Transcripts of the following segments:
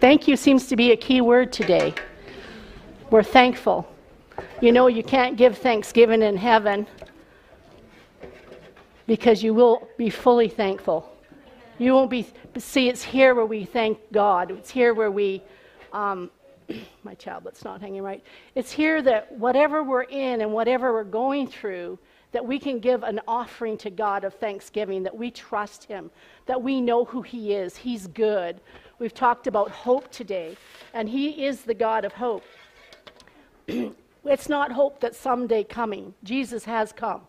Thank you seems to be a key word today. We're thankful. You know, you can't give thanksgiving in heaven because you will be fully thankful. You won't be, see, it's here where we thank God. It's here where we, um, my tablet's not hanging right. It's here that whatever we're in and whatever we're going through, that we can give an offering to God of thanksgiving, that we trust Him, that we know who He is. He's good. We've talked about hope today, and He is the God of hope. it's not hope that someday coming. Jesus has come.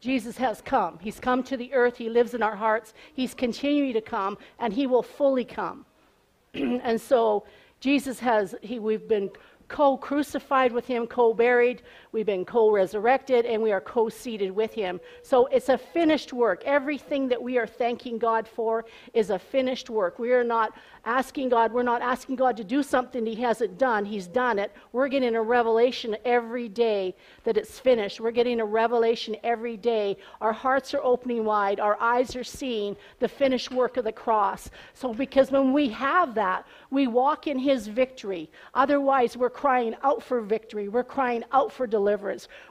Jesus has come. He's come to the earth. He lives in our hearts. He's continuing to come, and He will fully come. and so, Jesus has, he, we've been co crucified with him, co buried, we've been co resurrected, and we are co seated with him. So it's a finished work. Everything that we are thanking God for is a finished work. We are not asking God, we're not asking God to do something He hasn't done. He's done it. We're getting a revelation every day that it's finished. We're getting a revelation every day. Our hearts are opening wide, our eyes are seeing the finished work of the cross. So, because when we have that, we walk in His victory. Otherwise, we're crying out for victory. We're crying out for deliverance.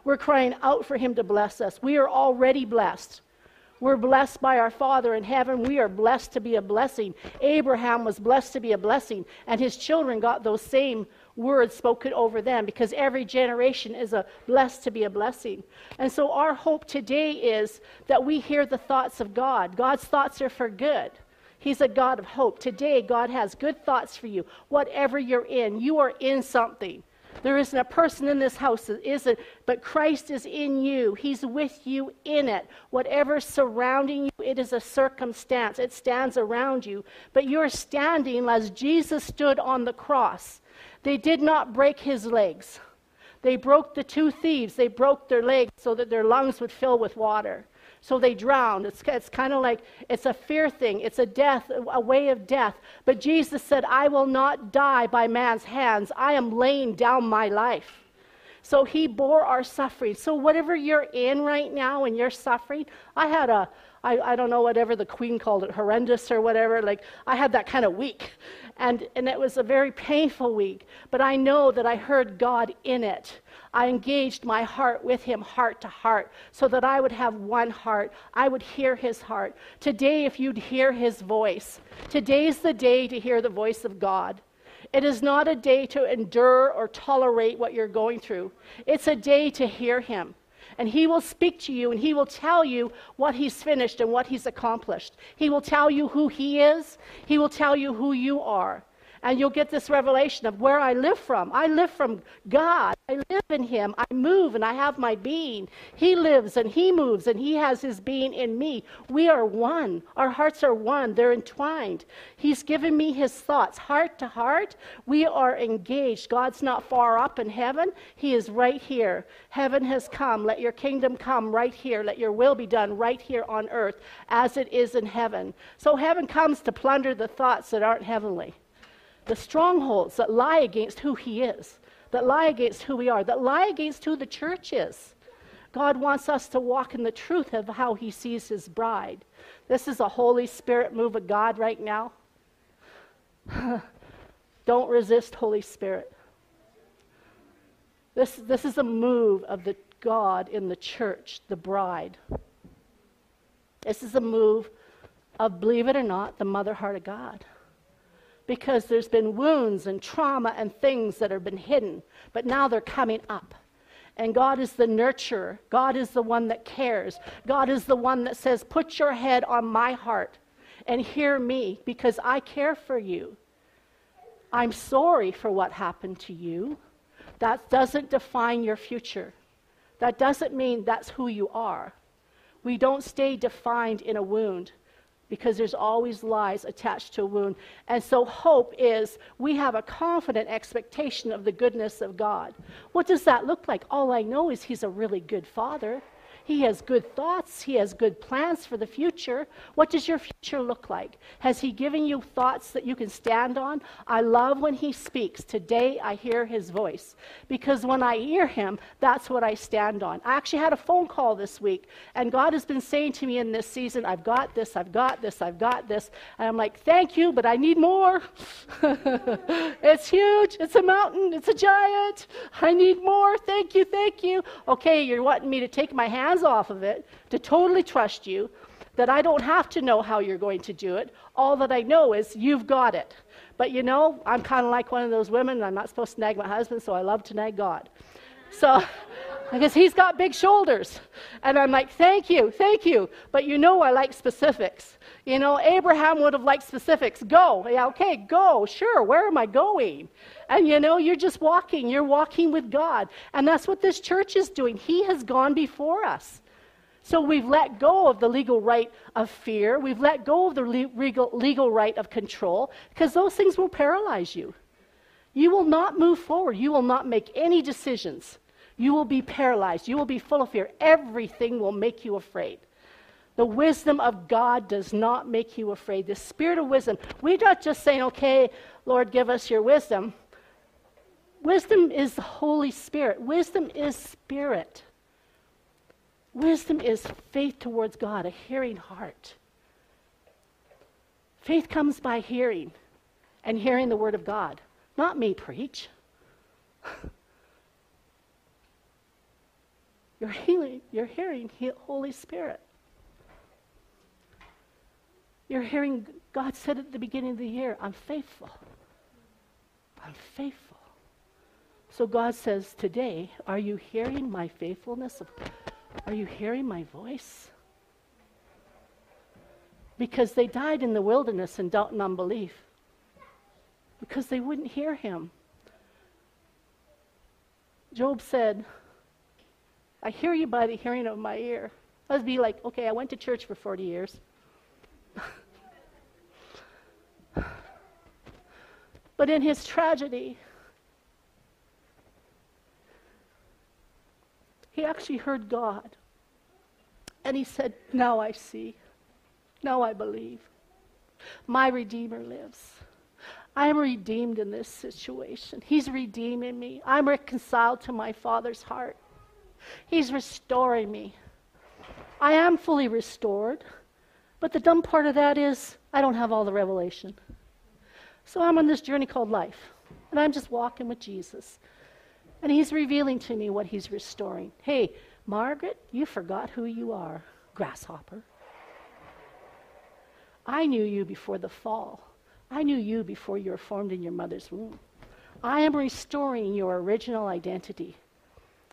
We're crying out for Him to bless us. We are already blessed. We're blessed by our Father in heaven. We are blessed to be a blessing. Abraham was blessed to be a blessing, and his children got those same words spoken over them because every generation is a blessed to be a blessing. And so our hope today is that we hear the thoughts of God. God's thoughts are for good. He's a God of hope. Today, God has good thoughts for you. Whatever you're in, you are in something. There isn't a person in this house that isn't, but Christ is in you. He's with you in it. Whatever's surrounding you, it is a circumstance. It stands around you. But you're standing as Jesus stood on the cross. They did not break his legs. They broke the two thieves, they broke their legs so that their lungs would fill with water so they drowned. It's, it's kind of like it's a fear thing, it's a death, a way of death. But Jesus said, I will not die by man's hands. I am laying down my life. So he bore our suffering. So whatever you're in right now and you're suffering, I had a, I, I don't know, whatever the queen called it, horrendous or whatever. Like, I had that kind of week. And, and it was a very painful week. But I know that I heard God in it. I engaged my heart with him, heart to heart, so that I would have one heart. I would hear his heart. Today, if you'd hear his voice, today's the day to hear the voice of God. It is not a day to endure or tolerate what you're going through, it's a day to hear him. And he will speak to you and he will tell you what he's finished and what he's accomplished. He will tell you who he is, he will tell you who you are and you'll get this revelation of where I live from. I live from God. I live in Him. I move and I have my being. He lives and He moves and He has His being in me. We are one. Our hearts are one. They're entwined. He's given me His thoughts. Heart to heart, we are engaged. God's not far up in heaven, He is right here. Heaven has come. Let your kingdom come right here. Let your will be done right here on earth as it is in heaven. So heaven comes to plunder the thoughts that aren't heavenly the strongholds that lie against who He is, that lie against who we are, that lie against who the church is. God wants us to walk in the truth of how He sees His bride. This is a Holy Spirit move of God right now. Don't resist Holy Spirit. This, this is a move of the God in the church, the bride. This is a move of, believe it or not, the mother heart of God because there's been wounds and trauma and things that have been hidden, but now they're coming up. And God is the nurturer. God is the one that cares. God is the one that says, Put your head on my heart and hear me because I care for you. I'm sorry for what happened to you. That doesn't define your future. That doesn't mean that's who you are. We don't stay defined in a wound because there's always lies attached to a wound. And so hope is we have a confident expectation of the goodness of God. What does that look like? All I know is He's a really good Father. He has good thoughts, He has good plans for the future. What does your future look like? Has He given you thoughts that you can stand on? I love when He speaks. Today I hear His voice because when I hear Him, that's what I stand on. I actually had a phone call this week, and God has been saying to me in this season, I've got this, I've got this, I've got this. And I'm like, thank you, but I need more. it's huge, it's a mountain, it's a giant. I need more. Thank you, thank you. Okay, you're wanting me to take my hands off of it, to totally trust you, that I don't have to know how you're going to do it. All that I know is you've got it. But you know, I'm kind of like one of those women, I'm not supposed to nag my husband, so I love to nag God. So, because he's got big shoulders. And I'm like, thank you, thank you. But you know, I like specifics. You know, Abraham would have liked specifics. Go. Yeah, okay, go. Sure. Where am I going? And you know, you're just walking. You're walking with God. And that's what this church is doing. He has gone before us. So we've let go of the legal right of fear. We've let go of the legal, legal right of control because those things will paralyze you. You will not move forward. You will not make any decisions. You will be paralyzed. You will be full of fear. Everything will make you afraid. The wisdom of God does not make you afraid. The spirit of wisdom, we're not just saying, okay, Lord, give us your wisdom. Wisdom is the Holy Spirit, wisdom is spirit. Wisdom is faith towards God, a hearing heart. Faith comes by hearing and hearing the Word of God, not me preach. You're healing, you're hearing Holy Spirit. You're hearing God said at the beginning of the year, I'm faithful. I'm faithful. So God says today, are you hearing my faithfulness? Are you hearing my voice? Because they died in the wilderness in doubt and unbelief. Because they wouldn't hear him. Job said, I hear you by the hearing of my ear. That'd be like, okay, I went to church for 40 years. but in his tragedy, he actually heard God. And he said, Now I see. Now I believe. My Redeemer lives. I am redeemed in this situation. He's redeeming me. I'm reconciled to my Father's heart. He's restoring me. I am fully restored. But the dumb part of that is I don't have all the revelation. So I'm on this journey called life, and I'm just walking with Jesus. And He's revealing to me what He's restoring. Hey, Margaret, you forgot who you are, grasshopper. I knew you before the fall. I knew you before you were formed in your mother's womb. I am restoring your original identity.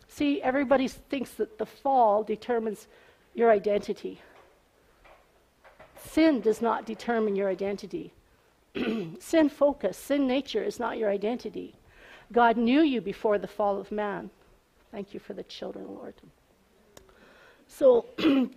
See, everybody thinks that the fall determines your identity. Sin does not determine your identity. sin focus, sin nature is not your identity. God knew you before the fall of man. Thank you for the children, Lord. So,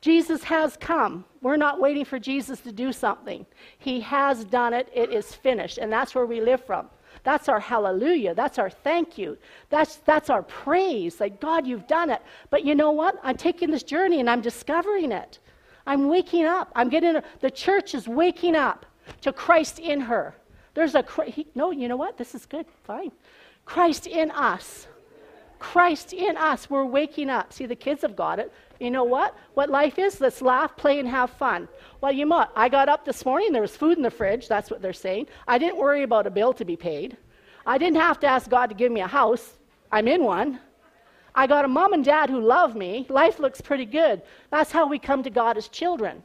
Jesus has come. We're not waiting for Jesus to do something. He has done it. It is finished. And that's where we live from. That's our hallelujah. That's our thank you. That's, that's our praise. Like, God, you've done it. But you know what? I'm taking this journey and I'm discovering it. I'm waking up. I'm getting, the church is waking up to Christ in her. There's a, he, no, you know what? This is good. Fine. Christ in us. Christ in us. We're waking up. See, the kids have got it. You know what? What life is? Let's laugh, play, and have fun. Well, you what? I got up this morning, there was food in the fridge. That's what they're saying. I didn't worry about a bill to be paid. I didn't have to ask God to give me a house. I'm in one. I got a mom and dad who love me. Life looks pretty good. That's how we come to God as children.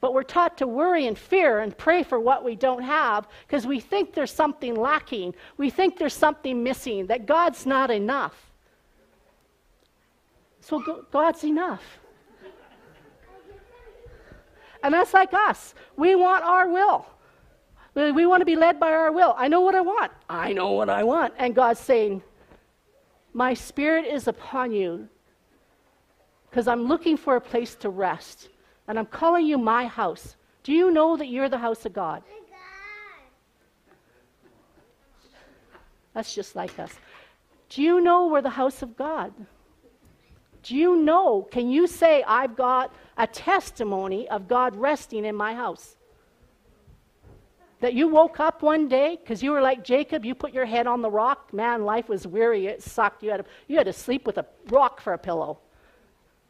But we're taught to worry and fear and pray for what we don't have because we think there's something lacking. We think there's something missing, that God's not enough. So God's enough. And that's like us. We want our will. We want to be led by our will. I know what I want. I know what I want. And God's saying, my spirit is upon you because I'm looking for a place to rest. And I'm calling you my house. Do you know that you're the house of God? That's just like us. Do you know we're the house of God? Do you know? Can you say, I've got a testimony of God resting in my house? That you woke up one day because you were like Jacob, you put your head on the rock. Man, life was weary, it sucked. You had to, you had to sleep with a rock for a pillow.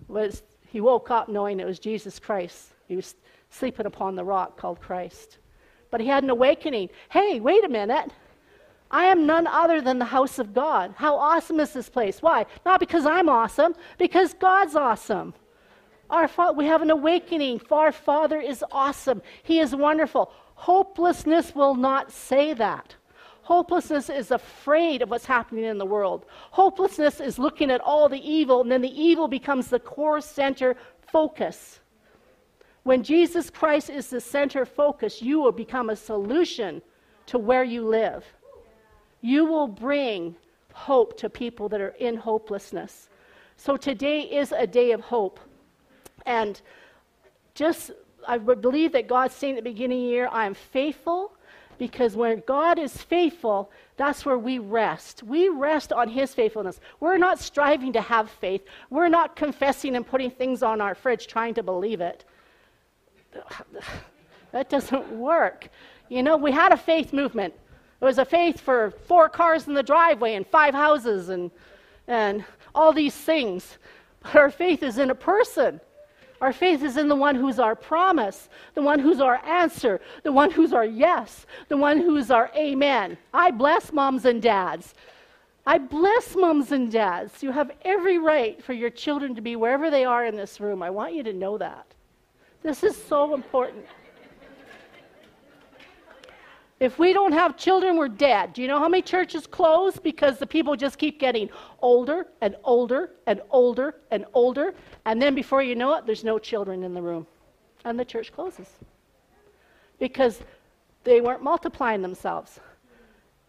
Was, he woke up knowing it was Jesus Christ. He was sleeping upon the rock called Christ. But he had an awakening. Hey, wait a minute. I am none other than the house of God. How awesome is this place? Why? Not because I'm awesome, because God's awesome. Our fa- we have an awakening. Our Father is awesome. He is wonderful. Hopelessness will not say that. Hopelessness is afraid of what's happening in the world. Hopelessness is looking at all the evil, and then the evil becomes the core center focus. When Jesus Christ is the center focus, you will become a solution to where you live. You will bring hope to people that are in hopelessness. So today is a day of hope. And just, I believe that God's saying at the beginning of the year, I am faithful because when God is faithful, that's where we rest. We rest on His faithfulness. We're not striving to have faith. We're not confessing and putting things on our fridge trying to believe it. That doesn't work. You know, we had a faith movement. It was a faith for four cars in the driveway and five houses and, and all these things. But our faith is in a person. Our faith is in the one who's our promise, the one who's our answer, the one who's our yes, the one who's our amen. I bless moms and dads. I bless moms and dads. You have every right for your children to be wherever they are in this room. I want you to know that. This is so important. If we don't have children, we're dead. Do you know how many churches close because the people just keep getting older and older and older and older? And then before you know it, there's no children in the room. And the church closes because they weren't multiplying themselves.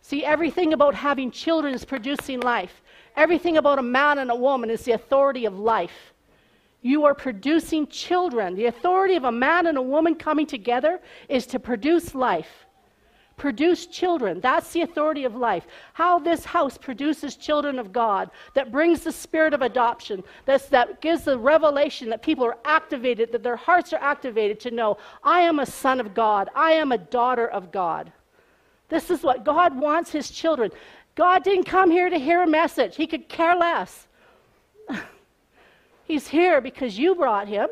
See, everything about having children is producing life. Everything about a man and a woman is the authority of life. You are producing children. The authority of a man and a woman coming together is to produce life produce children. That's the authority of life. How this house produces children of God, that brings the spirit of adoption, that's, that gives the revelation that people are activated, that their hearts are activated to know, I am a son of God, I am a daughter of God. This is what God wants his children. God didn't come here to hear a message, he could care less. he's here because you brought him,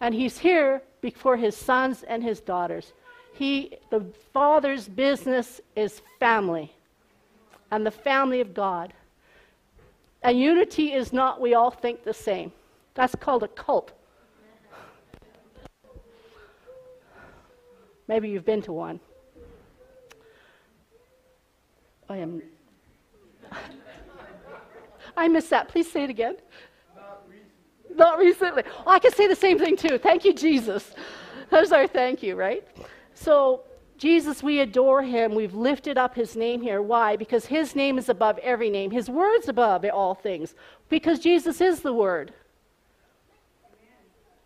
and he's here before his sons and his daughters. He, the Father's business is family and the family of God. And unity is not we all think the same. That's called a cult. Maybe you've been to one. I am. I missed that. Please say it again. Not recently. Not recently. Oh, I can say the same thing too. Thank you, Jesus. That's our thank you, right? So, Jesus, we adore him. We've lifted up his name here. Why? Because his name is above every name. His word's above all things. Because Jesus is the word.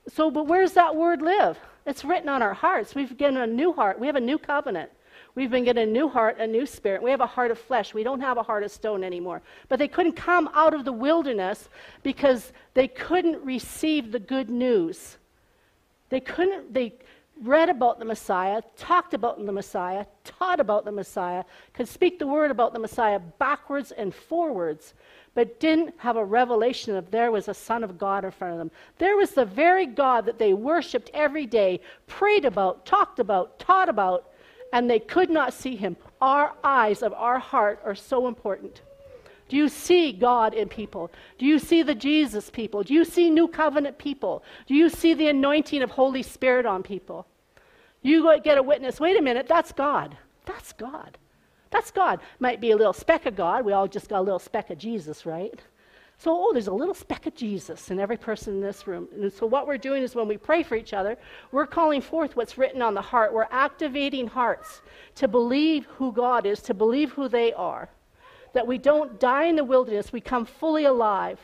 So, but where's that word live? It's written on our hearts. We've given a new heart. We have a new covenant. We've been given a new heart, a new spirit. We have a heart of flesh. We don't have a heart of stone anymore. But they couldn't come out of the wilderness because they couldn't receive the good news. They couldn't, they, read about the Messiah, talked about the Messiah, taught about the Messiah, could speak the word about the Messiah backwards and forwards, but didn't have a revelation of there was a Son of God in front of them. There was the very God that they worshiped every day, prayed about, talked about, taught about, and they could not see him. Our eyes of our heart are so important. Do you see God in people? Do you see the Jesus people? Do you see New Covenant people? Do you see the anointing of Holy Spirit on people? You get a witness, wait a minute, that's God. That's God. That's God. Might be a little speck of God. We all just got a little speck of Jesus, right? So, oh, there's a little speck of Jesus in every person in this room. And so, what we're doing is when we pray for each other, we're calling forth what's written on the heart. We're activating hearts to believe who God is, to believe who they are that we don't die in the wilderness, we come fully alive.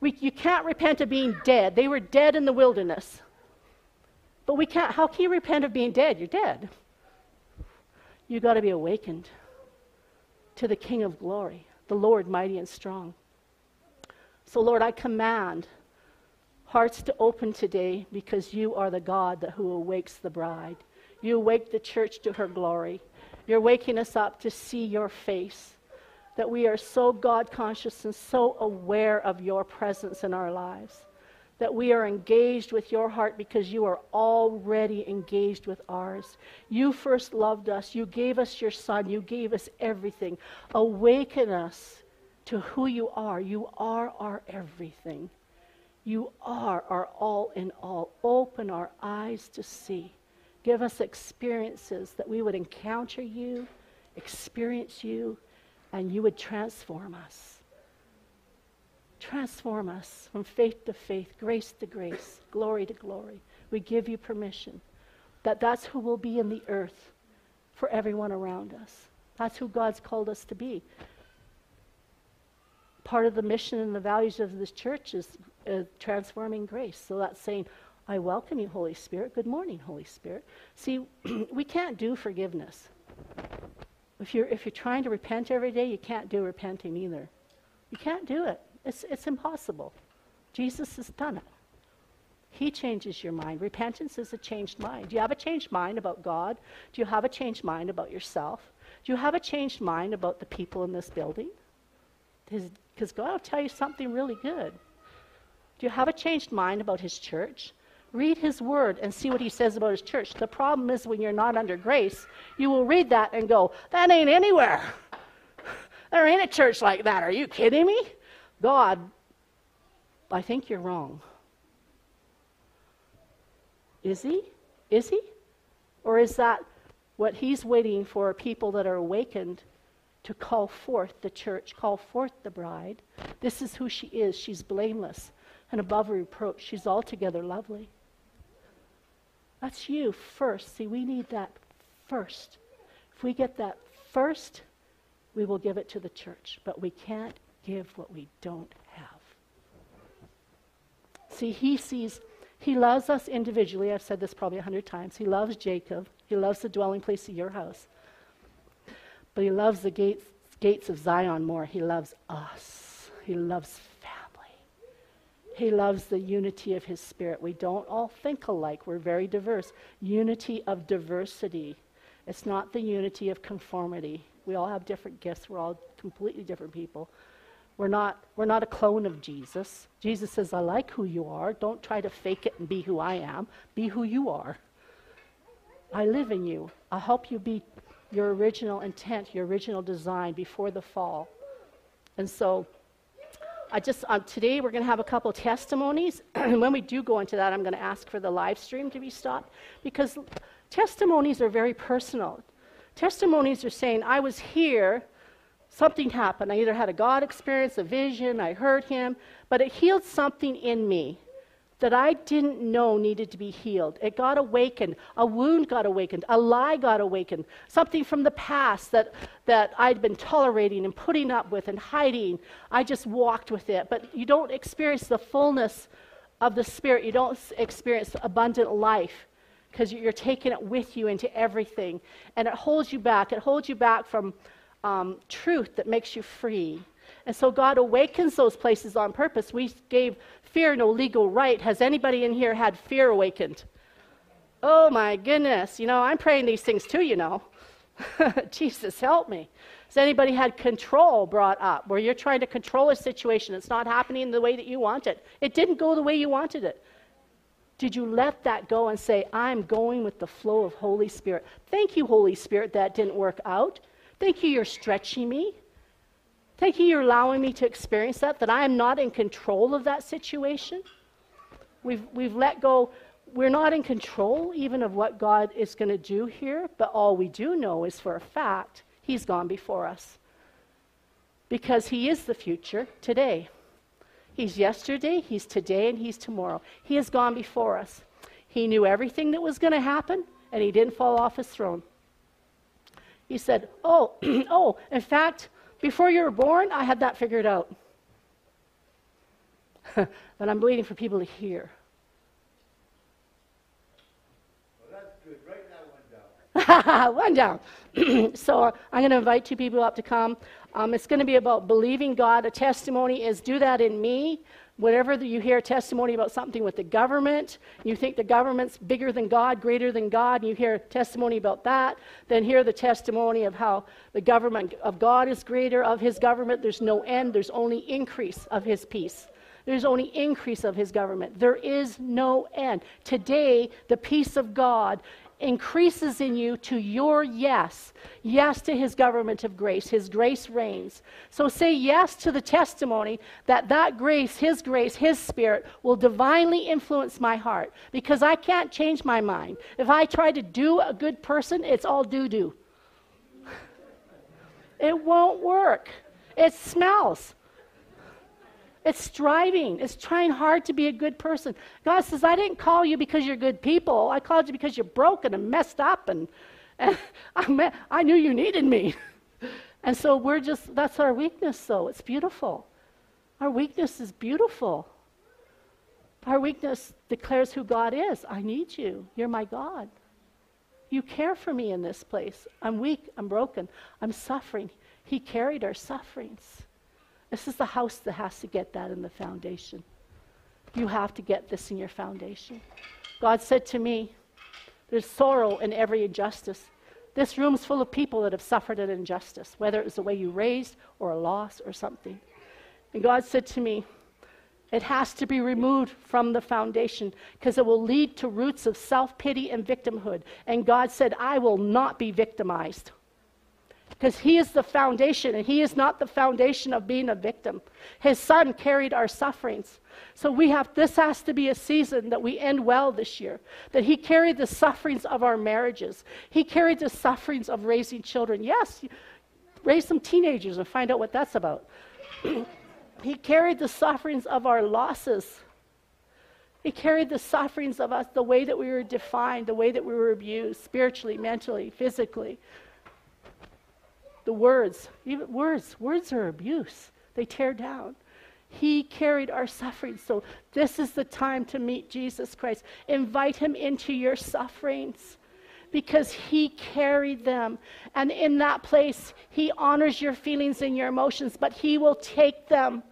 We, you can't repent of being dead. They were dead in the wilderness. But we can't, how can you repent of being dead? You're dead. You've got to be awakened to the King of glory, the Lord mighty and strong. So, Lord, I command hearts to open today because you are the God that who awakes the bride. You awake the church to her glory. You're waking us up to see your face, that we are so God conscious and so aware of your presence in our lives, that we are engaged with your heart because you are already engaged with ours. You first loved us. You gave us your son. You gave us everything. Awaken us to who you are. You are our everything. You are our all in all. Open our eyes to see. Give us experiences that we would encounter you, experience you, and you would transform us. Transform us from faith to faith, grace to grace, glory to glory. We give you permission that that's who we'll be in the earth for everyone around us. That's who God's called us to be. Part of the mission and the values of this church is uh, transforming grace. So that's saying, I welcome you, Holy Spirit. Good morning, Holy Spirit. See, we can't do forgiveness. If you're, if you're trying to repent every day, you can't do repenting either. You can't do it. It's, it's impossible. Jesus has done it. He changes your mind. Repentance is a changed mind. Do you have a changed mind about God? Do you have a changed mind about yourself? Do you have a changed mind about the people in this building? Because God will tell you something really good. Do you have a changed mind about His church? Read his word and see what he says about his church. The problem is when you're not under grace, you will read that and go, That ain't anywhere. There ain't a church like that. Are you kidding me? God, I think you're wrong. Is he? Is he? Or is that what he's waiting for people that are awakened to call forth the church, call forth the bride? This is who she is. She's blameless and above reproach. She's altogether lovely. That's you first. See, we need that first. If we get that first, we will give it to the church. But we can't give what we don't have. See, he sees, he loves us individually. I've said this probably a hundred times. He loves Jacob. He loves the dwelling place of your house. But he loves the gates, gates of Zion more. He loves us. He loves he loves the unity of His Spirit. We don't all think alike, we're very diverse. Unity of diversity. It's not the unity of conformity. We all have different gifts, we're all completely different people. We're not, we're not a clone of Jesus. Jesus says, I like who you are. Don't try to fake it and be who I am. Be who you are. I live in you. I'll help you be your original intent, your original design before the fall. And so I just um, today we're going to have a couple testimonies, and when we do go into that, I'm going to ask for the live stream to be stopped because testimonies are very personal. Testimonies are saying, "I was here, something happened. I either had a God experience, a vision, I heard Him, but it healed something in me." That I didn't know needed to be healed. It got awakened. A wound got awakened. A lie got awakened. Something from the past that, that I'd been tolerating and putting up with and hiding. I just walked with it. But you don't experience the fullness of the Spirit. You don't experience abundant life because you're taking it with you into everything. And it holds you back. It holds you back from um, truth that makes you free. And so God awakens those places on purpose. We gave fear no legal right. Has anybody in here had fear awakened? Oh my goodness. You know, I'm praying these things too, you know. Jesus, help me. Has anybody had control brought up where you're trying to control a situation? It's not happening the way that you want it. It didn't go the way you wanted it. Did you let that go and say, I'm going with the flow of Holy Spirit? Thank you, Holy Spirit, that didn't work out. Thank you, you're stretching me. Thank you, you're allowing me to experience that, that I am not in control of that situation. We've, we've let go. We're not in control even of what God is going to do here, but all we do know is for a fact He's gone before us. Because He is the future today. He's yesterday, He's today, and He's tomorrow. He has gone before us. He knew everything that was going to happen, and He didn't fall off His throne. He said, Oh, oh, in fact, before you were born, I had that figured out. but I'm waiting for people to hear. Well, that's good. Write that one down. One down. so I'm going to invite two people up to come. Um, it's going to be about believing God. A testimony is do that in me. Whenever you hear testimony about something with the government, you think the government's bigger than God, greater than God, and you hear testimony about that, then hear the testimony of how the government of God is greater, of his government. There's no end, there's only increase of his peace. There's only increase of his government. There is no end. Today, the peace of God increases in you to your yes. Yes to his government of grace. His grace reigns. So say yes to the testimony that that grace, his grace, his spirit will divinely influence my heart because I can't change my mind. If I try to do a good person, it's all doo doo. It won't work. It smells. It's striving. It's trying hard to be a good person. God says, I didn't call you because you're good people. I called you because you're broken and messed up, and, and I, I knew you needed me. and so we're just, that's our weakness, though. It's beautiful. Our weakness is beautiful. Our weakness declares who God is. I need you. You're my God. You care for me in this place. I'm weak. I'm broken. I'm suffering. He carried our sufferings. This is the house that has to get that in the foundation. You have to get this in your foundation. God said to me, There's sorrow in every injustice. This room's full of people that have suffered an injustice, whether it was the way you raised or a loss or something. And God said to me, it has to be removed from the foundation because it will lead to roots of self pity and victimhood. And God said, I will not be victimized because he is the foundation and he is not the foundation of being a victim. His son carried our sufferings. So we have this has to be a season that we end well this year. That he carried the sufferings of our marriages. He carried the sufferings of raising children. Yes, raise some teenagers and find out what that's about. he carried the sufferings of our losses. He carried the sufferings of us, the way that we were defined, the way that we were abused, spiritually, mentally, physically the words, even words, words are abuse. They tear down. He carried our suffering. So this is the time to meet Jesus Christ. Invite him into your sufferings because he carried them. And in that place, he honors your feelings and your emotions, but he will take them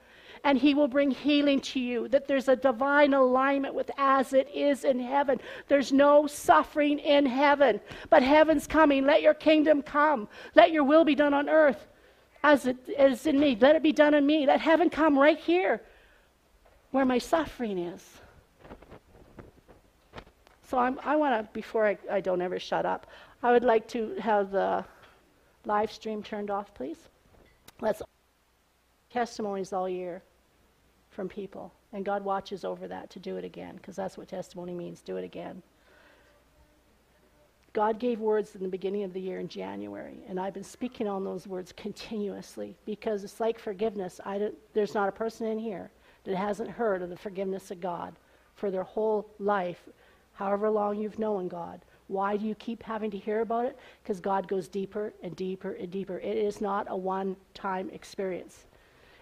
and He will bring healing to you. That there's a divine alignment with as it is in heaven. There's no suffering in heaven, but heaven's coming. Let your kingdom come. Let your will be done on earth as it is in me. Let it be done in me. Let heaven come right here where my suffering is. So I'm, i want to, before I, I don't ever shut up, I would like to have the live stream turned off, please. Let's testimonies all year from people. And God watches over that to do it again, because that's what testimony means do it again. God gave words in the beginning of the year in January, and I've been speaking on those words continuously because it's like forgiveness. there's not a person in here that hasn't heard of the forgiveness of God for their whole life, however long you've known God. Why do you keep having to hear about it? Because God goes deeper and deeper and deeper. It is not a one time experience.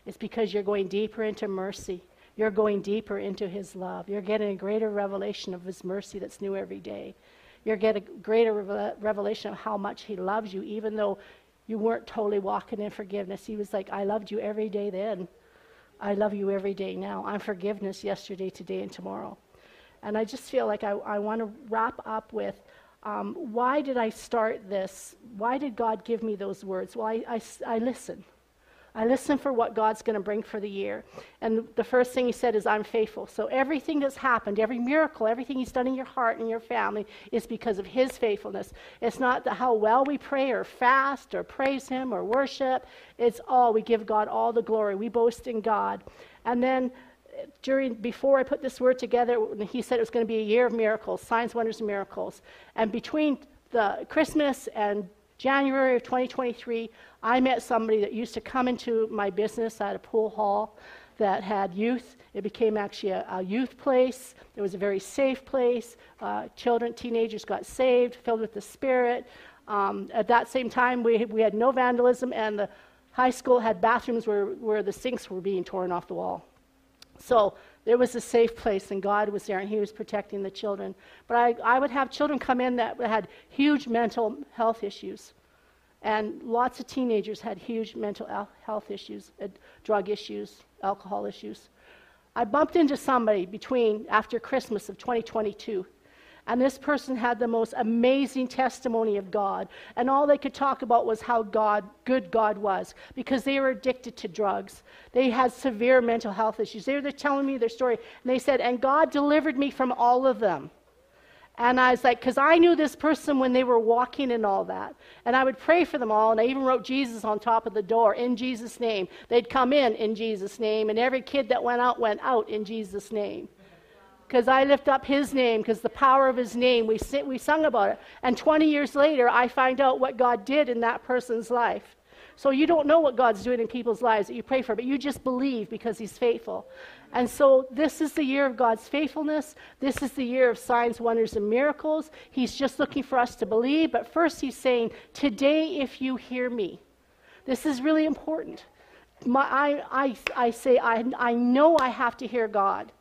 It's because you're going deeper into mercy. You're going deeper into His love. You're getting a greater revelation of His mercy that's new every day. You're getting a greater revelation of how much He loves you, even though you weren't totally walking in forgiveness. He was like, I loved you every day then. I love you every day now. I'm forgiveness yesterday, today, and tomorrow. And I just feel like I, I want to wrap up with um, why did I start this? Why did God give me those words? Well, I, I, I listen. I listen for what God's going to bring for the year. And the first thing he said is, I'm faithful. So everything that's happened, every miracle, everything he's done in your heart and your family is because of his faithfulness. It's not how well we pray or fast or praise him or worship. It's all, we give God all the glory. We boast in God. And then during before I put this word together, he said it was going to be a year of miracles, signs, wonders, and miracles. And between the Christmas and January of 2023, I met somebody that used to come into my business at a pool hall that had youth. It became actually a, a youth place. It was a very safe place. Uh, children, teenagers got saved, filled with the Spirit. Um, at that same time, we, we had no vandalism, and the high school had bathrooms where, where the sinks were being torn off the wall. So There was a safe place, and God was there, and He was protecting the children. But I, I would have children come in that had huge mental health issues. And lots of teenagers had huge mental health issues, uh, drug issues, alcohol issues. I bumped into somebody between after Christmas of 2022 and this person had the most amazing testimony of God. And all they could talk about was how God, good God was, because they were addicted to drugs. They had severe mental health issues. They were telling me their story. And they said, and God delivered me from all of them. And I was like, because I knew this person when they were walking and all that. And I would pray for them all. And I even wrote Jesus on top of the door, in Jesus' name. They'd come in in Jesus' name. And every kid that went out went out in Jesus' name because I lift up his name, because the power of his name, we, sing, we sung about it. And 20 years later, I find out what God did in that person's life. So you don't know what God's doing in people's lives that you pray for, but you just believe because he's faithful. And so this is the year of God's faithfulness. This is the year of signs, wonders, and miracles. He's just looking for us to believe. But first, he's saying, Today, if you hear me. This is really important. My, I, I, I say, I, I know I have to hear God.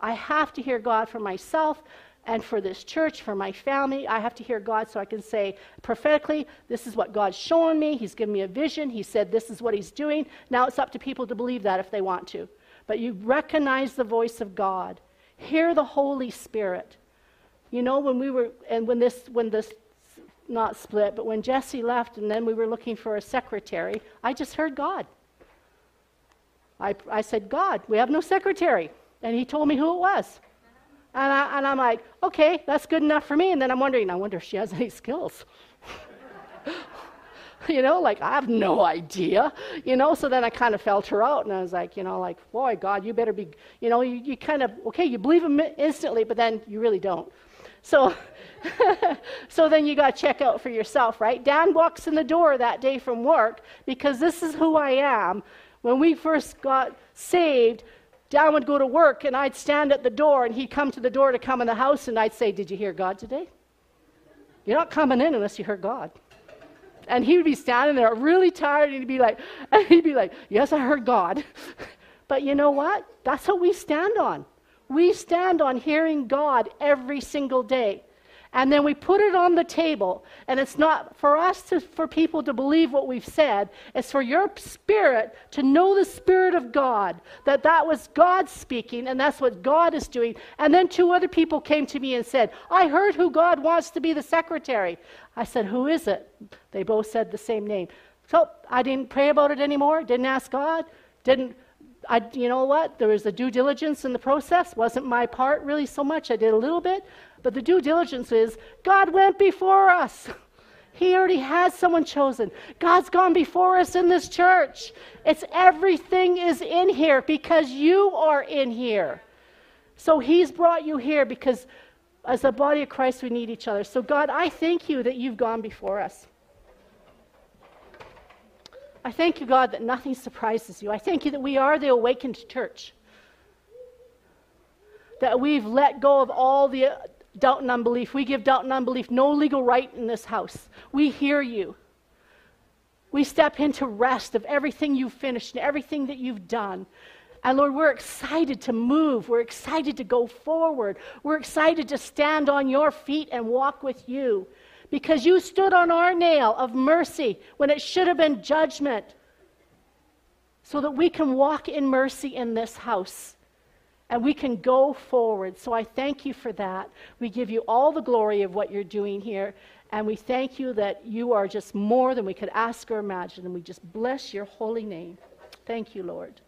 I have to hear God for myself and for this church, for my family. I have to hear God so I can say prophetically, this is what God's showing me. He's given me a vision. He said this is what He's doing. Now it's up to people to believe that if they want to. But you recognize the voice of God, hear the Holy Spirit. You know, when we were, and when this, when this, not split, but when Jesse left and then we were looking for a secretary, I just heard God. I, I said, God, we have no secretary. And he told me who it was. And, I, and I'm like, okay, that's good enough for me. And then I'm wondering, I wonder if she has any skills. you know, like I have no idea, you know. So then I kind of felt her out, and I was like, you know, like, boy, God, you better be, you know, you, you kind of, okay, you believe him instantly, but then you really don't. So, so then you got to check out for yourself, right? Dan walks in the door that day from work because this is who I am. When we first got saved, Dad would go to work, and I'd stand at the door, and he'd come to the door to come in the house, and I'd say, Did you hear God today? You're not coming in unless you heard God. And he would be standing there really tired, and he'd be like, and he'd be like, Yes, I heard God. but you know what? That's what we stand on. We stand on hearing God every single day and then we put it on the table. And it's not for us to, for people to believe what we've said. It's for your spirit to know the Spirit of God, that that was God speaking, and that's what God is doing. And then two other people came to me and said, I heard who God wants to be the secretary. I said, Who is it? They both said the same name. So I didn't pray about it anymore, didn't ask God, didn't I, you know what? There was a due diligence in the process. Wasn't my part really so much. I did a little bit. But the due diligence is God went before us. He already has someone chosen. God's gone before us in this church. It's everything is in here because you are in here. So He's brought you here because as a body of Christ, we need each other. So, God, I thank you that you've gone before us. I thank you, God, that nothing surprises you. I thank you that we are the awakened church. That we've let go of all the doubt and unbelief. We give doubt and unbelief no legal right in this house. We hear you. We step into rest of everything you've finished and everything that you've done. And Lord, we're excited to move. We're excited to go forward. We're excited to stand on your feet and walk with you because you stood on our nail of mercy when it should have been judgment so that we can walk in mercy in this house and we can go forward. So I thank you for that. We give you all the glory of what you're doing here. And we thank you that you are just more than we could ask or imagine. And we just bless your holy name. Thank you, Lord.